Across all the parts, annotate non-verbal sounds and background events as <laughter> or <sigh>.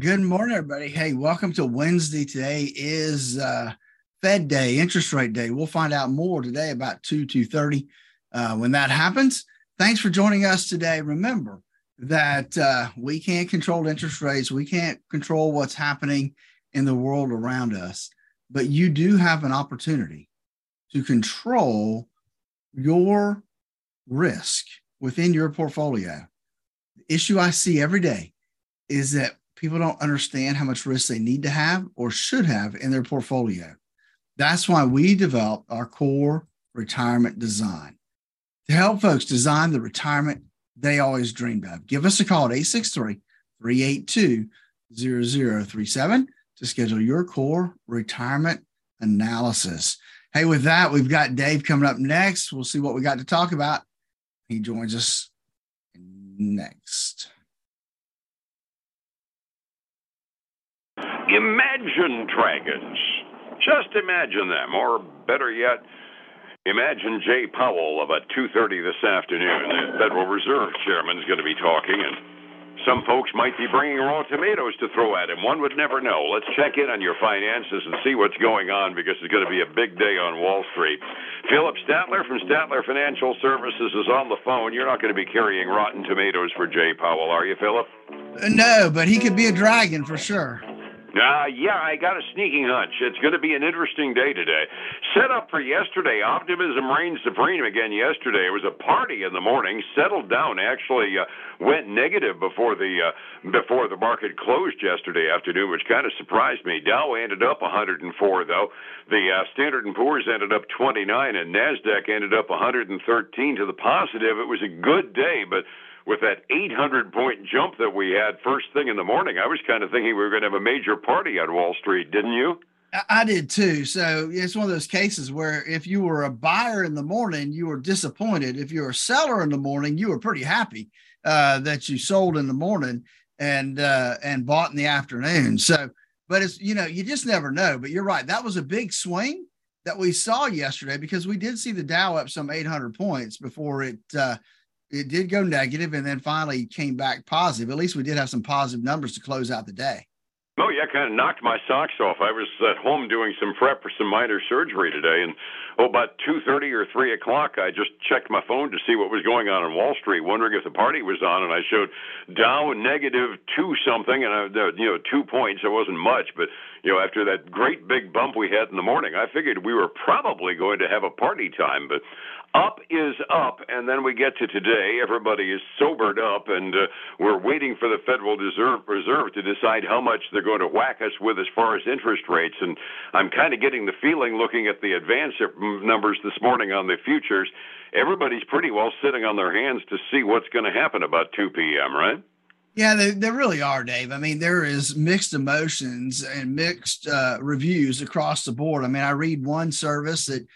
Good morning, everybody. Hey, welcome to Wednesday. Today is uh, Fed Day, interest rate day. We'll find out more today about 2 230 uh, when that happens. Thanks for joining us today. Remember that uh, we can't control interest rates. We can't control what's happening in the world around us, but you do have an opportunity to control your risk within your portfolio. The issue I see every day is that people don't understand how much risk they need to have or should have in their portfolio. That's why we developed our core retirement design to help folks design the retirement they always dreamed of. Give us a call at 863 382 0037 to schedule your core retirement analysis. Hey, with that, we've got Dave coming up next. We'll see what we got to talk about. He joins us next. Imagine dragons. Just imagine them, or better yet, imagine Jay Powell of about 2:30 this afternoon. The Federal Reserve Chairman is going to be talking, and some folks might be bringing raw tomatoes to throw at him. One would never know. Let's check in on your finances and see what's going on because it's going to be a big day on Wall Street. Phillip Statler from Statler Financial Services is on the phone. You're not going to be carrying rotten tomatoes for Jay Powell, are you, Phillip? Uh, no, but he could be a dragon for sure. Uh, yeah, I got a sneaking hunch. It's going to be an interesting day today. Set up for yesterday. Optimism reigned supreme again yesterday. It was a party in the morning. Settled down. Actually, uh, went negative before the uh, before the market closed yesterday afternoon, which kind of surprised me. Dow ended up 104 though. The uh, Standard and Poor's ended up 29, and Nasdaq ended up 113 to the positive. It was a good day, but with that 800 point jump that we had first thing in the morning, I was kind of thinking we were going to have a major party on Wall Street, didn't you? I did too. So it's one of those cases where if you were a buyer in the morning, you were disappointed. If you were a seller in the morning, you were pretty happy uh, that you sold in the morning and uh, and bought in the afternoon. So, but it's you know you just never know. But you're right. That was a big swing that we saw yesterday because we did see the Dow up some 800 points before it uh, it did go negative and then finally came back positive. At least we did have some positive numbers to close out the day. Oh yeah, kind of knocked my socks off. I was at home doing some prep for some minor surgery today, and oh, about two thirty or three o'clock, I just checked my phone to see what was going on on Wall Street, wondering if the party was on, and I showed Dow negative two something, and I, you know, two points. It wasn't much, but you know, after that great big bump we had in the morning, I figured we were probably going to have a party time, but up is up, and then we get to today. Everybody is sobered up, and uh, we're waiting for the Federal Reserve, Reserve to decide how much they're going to whack us with as far as interest rates. And I'm kind of getting the feeling, looking at the advance numbers this morning on the futures, everybody's pretty well sitting on their hands to see what's going to happen about 2 p.m. Right? Yeah, they, they really are, Dave. I mean, there is mixed emotions and mixed uh, reviews across the board. I mean, I read one service that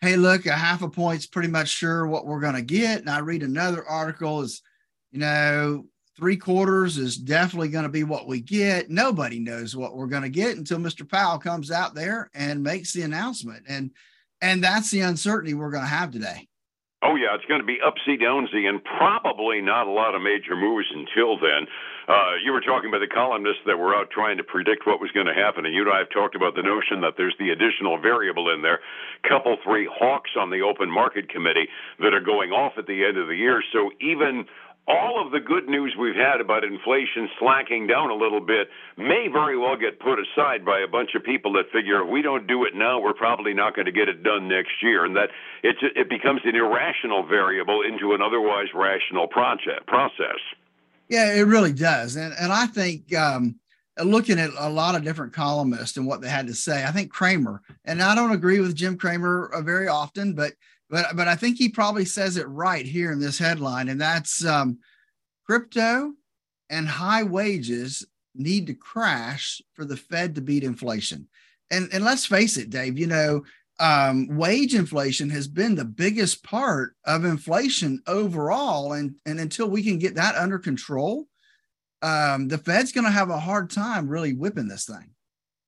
hey, look, a half a point's pretty much sure what we're going to get. And I read another article is, you know, three quarters is definitely going to be what we get. Nobody knows what we're going to get until Mr. Powell comes out there and makes the announcement. And and that's the uncertainty we're going to have today. Oh yeah, it's going to be upsy downsy, and probably not a lot of major moves until then. Uh, you were talking about the columnists that were out trying to predict what was going to happen, and you and I have talked about the notion that there's the additional variable in there, couple three hawks on the open market committee that are going off at the end of the year. So even all of the good news we've had about inflation slacking down a little bit may very well get put aside by a bunch of people that figure if we don't do it now, we're probably not going to get it done next year, and that it it becomes an irrational variable into an otherwise rational project process. Yeah, it really does, and and I think. Um, looking at a lot of different columnists and what they had to say, I think Cramer, and I don't agree with Jim Cramer uh, very often, but but but I think he probably says it right here in this headline, and that's um, crypto and high wages need to crash for the Fed to beat inflation. And and let's face it, Dave. You know, um, wage inflation has been the biggest part of inflation overall, and and until we can get that under control, um, the Fed's going to have a hard time really whipping this thing.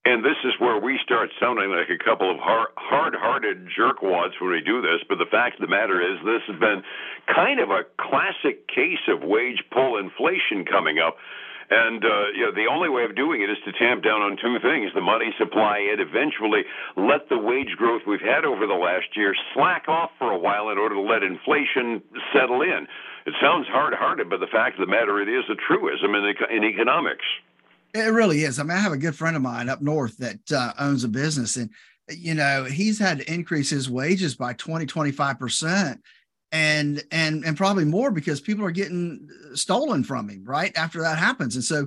And this is where we start sounding like a couple of hard hearted jerkwads when we do this. But the fact of the matter is, this has been kind of a classic case of wage pull inflation coming up. And uh, you know, the only way of doing it is to tamp down on two things: the money supply, and eventually let the wage growth we've had over the last year slack off for a while in order to let inflation settle in. It sounds hard-hearted, but the fact of the matter, it is a truism in, in economics. It really is. I mean, I have a good friend of mine up north that uh, owns a business, and you know, he's had to increase his wages by 20, 25 percent and and and probably more because people are getting stolen from him right after that happens. And so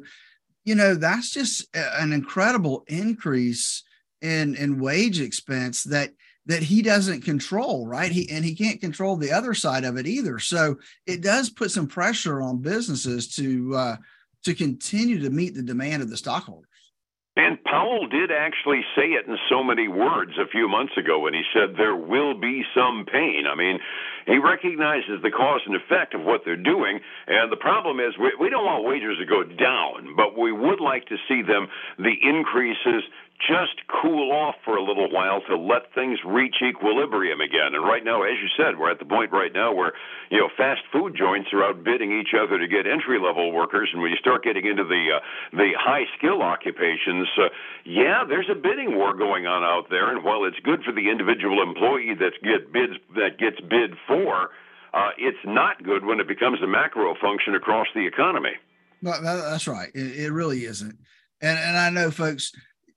you know that's just an incredible increase in in wage expense that that he doesn't control right? He and he can't control the other side of it either. So it does put some pressure on businesses to uh to continue to meet the demand of the stockholders and Powell did actually say it in so many words a few months ago when he said there will be some pain. I mean, he recognizes the cause and effect of what they're doing. And the problem is, we, we don't want wages to go down, but we would like to see them, the increases, just cool off for a little while to let things reach equilibrium again. And right now, as you said, we're at the point right now where you know fast food joints are outbidding each other to get entry level workers, and when you start getting into the uh, the high skill occupations, uh, yeah, there's a bidding war going on out there. And while it's good for the individual employee that get bids that gets bid for, uh, it's not good when it becomes a macro function across the economy. No, that's right. It, it really isn't. And and I know folks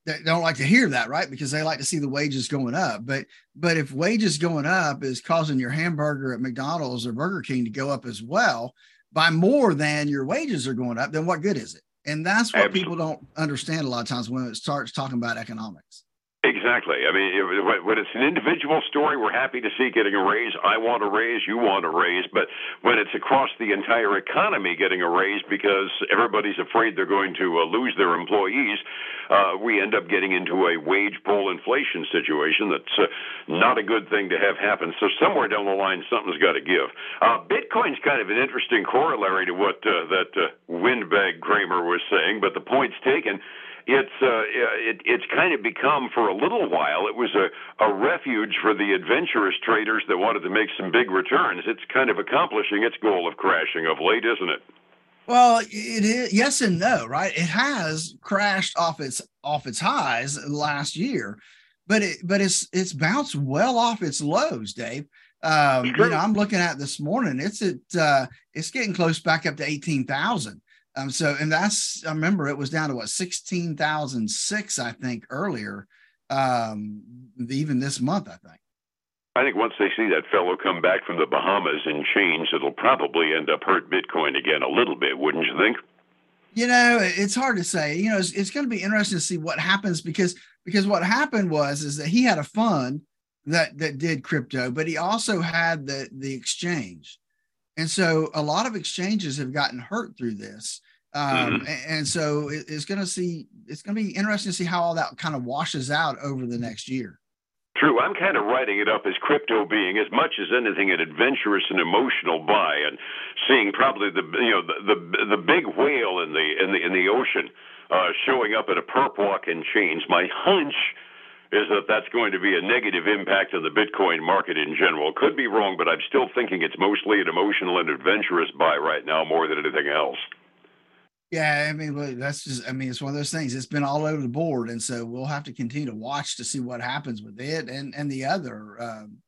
they don't like to hear that, right? Because they like to see the wages going up. But but if wages going up is causing your hamburger at McDonald's or Burger King to go up as well by more than your wages are going up, then what good is it? And that's what Absolutely. people don't understand a lot of times when it starts talking about economics. Exactly. I mean, when it's an individual story, we're happy to see getting a raise. I want a raise, you want a raise. But when it's across the entire economy getting a raise because everybody's afraid they're going to uh, lose their employees, uh, we end up getting into a wage pull inflation situation that's uh, not a good thing to have happen. So somewhere down the line, something's got to give. Uh, Bitcoin's kind of an interesting corollary to what uh, that uh, windbag Cramer was saying, but the point's taken it's uh, it, it's kind of become for a little while. It was a, a refuge for the adventurous traders that wanted to make some big returns. It's kind of accomplishing its goal of crashing of late, isn't it? Well, it is yes and no, right? It has crashed off its off its highs last year, but it but it's it's bounced well off its lows, Dave. Um, you know, I'm looking at this morning. It's at uh, it's getting close back up to eighteen thousand. Um, so, and that's, I remember it was down to what, 16,006, I think, earlier, um, even this month, I think. I think once they see that fellow come back from the Bahamas in chains, it'll probably end up hurt Bitcoin again a little bit, wouldn't you think? You know, it's hard to say. You know, it's, it's going to be interesting to see what happens because because what happened was is that he had a fund that that did crypto, but he also had the the exchange. And so a lot of exchanges have gotten hurt through this. Um, mm-hmm. and, so it, it's going to see, it's going to be interesting to see how all that kind of washes out over the next year. True. I'm kind of writing it up as crypto being as much as anything an adventurous and emotional buy, and seeing probably the you know the the, the big whale in the in the in the ocean uh, showing up at a perp walk and change. My hunch is that that's going to be a negative impact on the Bitcoin market in general. Could be wrong, but I'm still thinking it's mostly an emotional and adventurous buy right now more than anything else. Yeah, I mean, that's just, I mean, it's one of those things. It's been all over the board. And so we'll have to continue to watch to see what happens with it and, and the other um,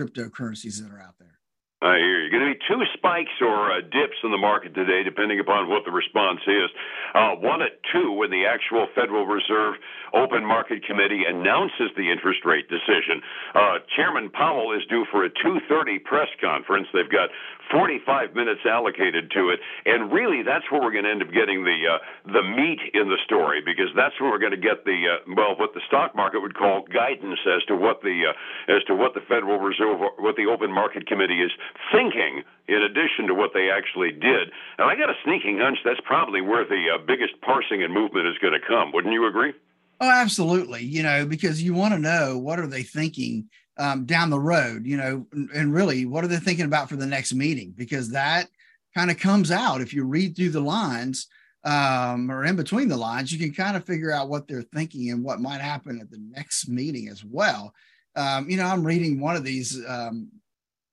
cryptocurrencies that are out there. I hear you. Going to be two spikes or uh, dips in the market today, depending upon what the response is. Uh, one at two when the actual Federal Reserve Open Market Committee announces the interest rate decision. Uh, Chairman Powell is due for a 2:30 press conference. They've got 45 minutes allocated to it, and really that's where we're going to end up getting the uh, the meat in the story because that's where we're going to get the uh, well what the stock market would call guidance as to what the uh, as to what the Federal Reserve what the Open Market Committee is thinking in addition to what they actually did. And I got a sneaking hunch that's probably where the uh, biggest parsing and movement is going to come. Wouldn't you agree? Oh, absolutely. You know, because you want to know what are they thinking um, down the road, you know, and really what are they thinking about for the next meeting? Because that kind of comes out if you read through the lines um, or in between the lines, you can kind of figure out what they're thinking and what might happen at the next meeting as well. Um, you know, I'm reading one of these um,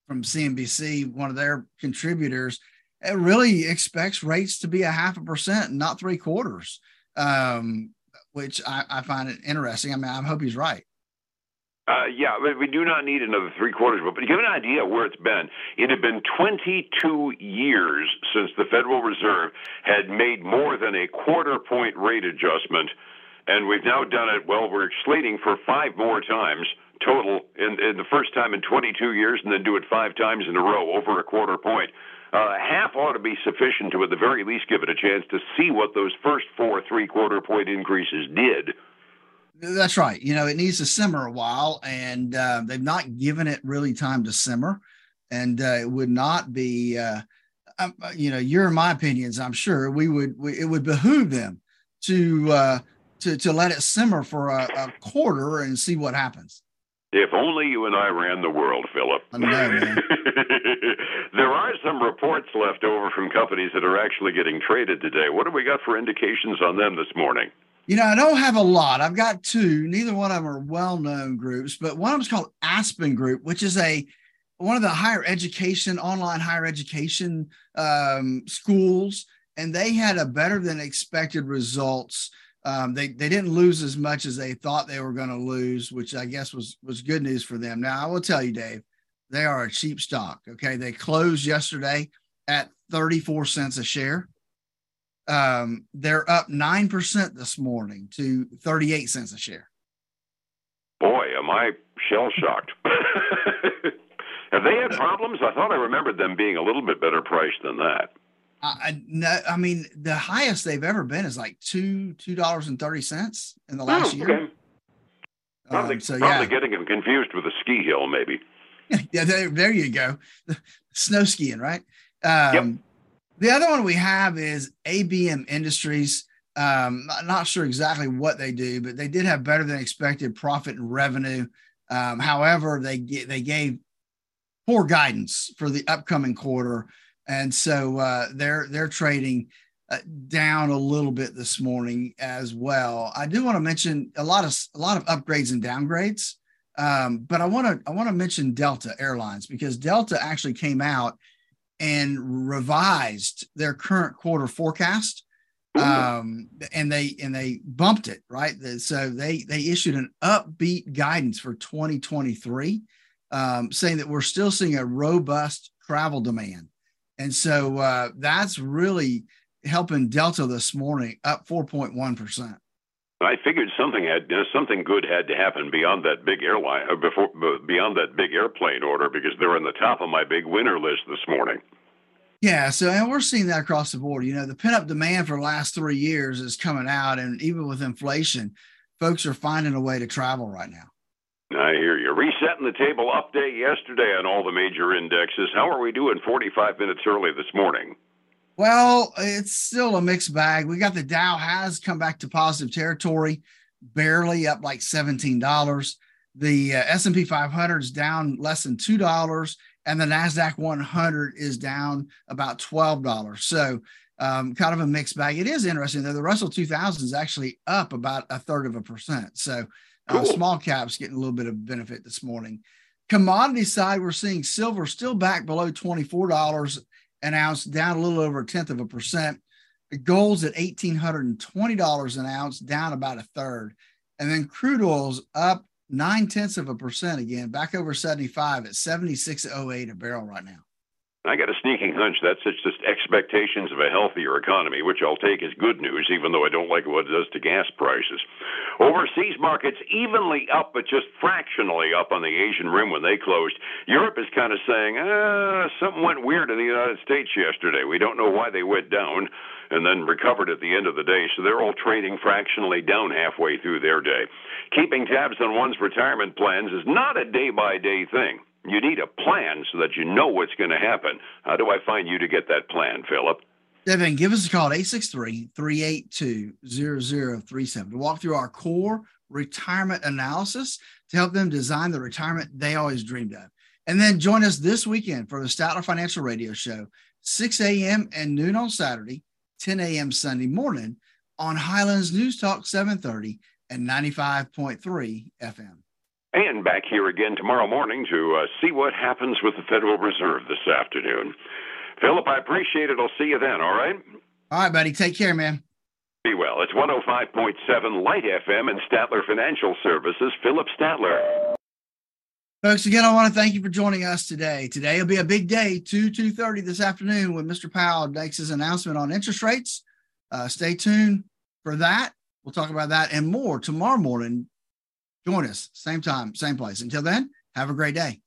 from CNBC, one of their contributors, it really expects rates to be a half a percent, not three quarters, um, which I, I, find it interesting. I mean, I hope he's right. Uh, yeah, we do not need another three quarters. But to give an idea where it's been, it had been 22 years since the Federal Reserve had made more than a quarter point rate adjustment, and we've now done it. Well, we're slating for five more times total in, in the first time in 22 years, and then do it five times in a row over a quarter point. Uh, half ought to be sufficient to, at the very least, give it a chance to see what those first four three quarter point increases did. That's right. You know, it needs to simmer a while, and uh, they've not given it really time to simmer. And uh, it would not be, uh, um, uh you know, your my opinions. I'm sure we would. We, it would behoove them to uh, to to let it simmer for a, a quarter and see what happens. If only you and I ran the world, Phillip. I know, man. <laughs> there are some reports left over from companies that are actually getting traded today. What have we got for indications on them this morning? You know, I don't have a lot. I've got two. Neither one of them are well-known groups, but one of them is called Aspen Group, which is a one of the higher education, online higher education um, schools, and they had a better than expected results um, they they didn't lose as much as they thought they were going to lose, which I guess was was good news for them. Now I will tell you, Dave, they are a cheap stock. Okay, they closed yesterday at 34 cents a share. Um, they're up nine percent this morning to 38 cents a share. Boy, am I shell shocked. <laughs> Have they had problems? I thought I remembered them being a little bit better priced than that. I no, I mean the highest they've ever been is like two two dollars and thirty cents in the last oh, year. Okay. Probably, um, so, probably yeah. getting them confused with a ski hill, maybe. <laughs> yeah, there, there you go. <laughs> Snow skiing, right? Um, yep. The other one we have is ABM Industries. Um, not sure exactly what they do, but they did have better than expected profit and revenue. Um, however, they they gave poor guidance for the upcoming quarter and so uh, they're they're trading uh, down a little bit this morning as well. I do want to mention a lot of a lot of upgrades and downgrades, um, but I want to I want to mention Delta Airlines because Delta actually came out and revised their current quarter forecast. Um, and they and they bumped it right? So they they issued an upbeat guidance for 2023 um, saying that we're still seeing a robust travel demand and so uh, that's really helping Delta this morning up 4.1%. I figured something had you know, something good had to happen beyond that big airline uh, before beyond that big airplane order because they're on the top of my big winner list this morning. Yeah, so and we're seeing that across the board. You know, the pent up demand for the last three years is coming out, and even with inflation, folks are finding a way to travel right now. I hear you. Resetting the table update yesterday on all the major indexes. How are we doing 45 minutes early this morning? Well, it's still a mixed bag. We got the Dow has come back to positive territory, barely up like $17. The uh, S&P 500 is down less than $2 and the Nasdaq 100 is down about $12. So, um, kind of a mixed bag. It is interesting though. The Russell 2000 is actually up about a third of a percent. So, cool. Uh, small caps getting a little bit of benefit this morning. Commodity side, we're seeing silver still back below $24 an ounce, down a little over a tenth of a percent. Gold's at $1,820 an ounce, down about a third. And then crude oil's up nine tenths of a percent again, back over 75 at 76.08 a barrel right now. I got a sneaking hunch that's just expectations of a healthier economy, which I'll take as good news, even though I don't like what it does to gas prices. Overseas markets evenly up, but just fractionally up on the Asian rim when they closed. Europe is kind of saying, ah, something went weird in the United States yesterday. We don't know why they went down and then recovered at the end of the day. So they're all trading fractionally down halfway through their day. Keeping tabs on one's retirement plans is not a day by day thing. You need a plan so that you know what's going to happen. How do I find you to get that plan, Phillip? Devin, give us a call at 863 382 0037 to walk through our core retirement analysis to help them design the retirement they always dreamed of. And then join us this weekend for the Statler Financial Radio Show, 6 a.m. and noon on Saturday, 10 a.m. Sunday morning on Highlands News Talk 730 and 95.3 FM. And back here again tomorrow morning to uh, see what happens with the Federal Reserve this afternoon. Phillip, I appreciate it. I'll see you then. All right. All right, buddy. Take care, man. Be well. It's 105.7 Light FM and Statler Financial Services. Phillip Statler. Folks, again, I want to thank you for joining us today. Today will be a big day, 2 2.30 this afternoon when Mr. Powell makes his announcement on interest rates. Uh, stay tuned for that. We'll talk about that and more tomorrow morning. Join us, same time, same place. Until then, have a great day.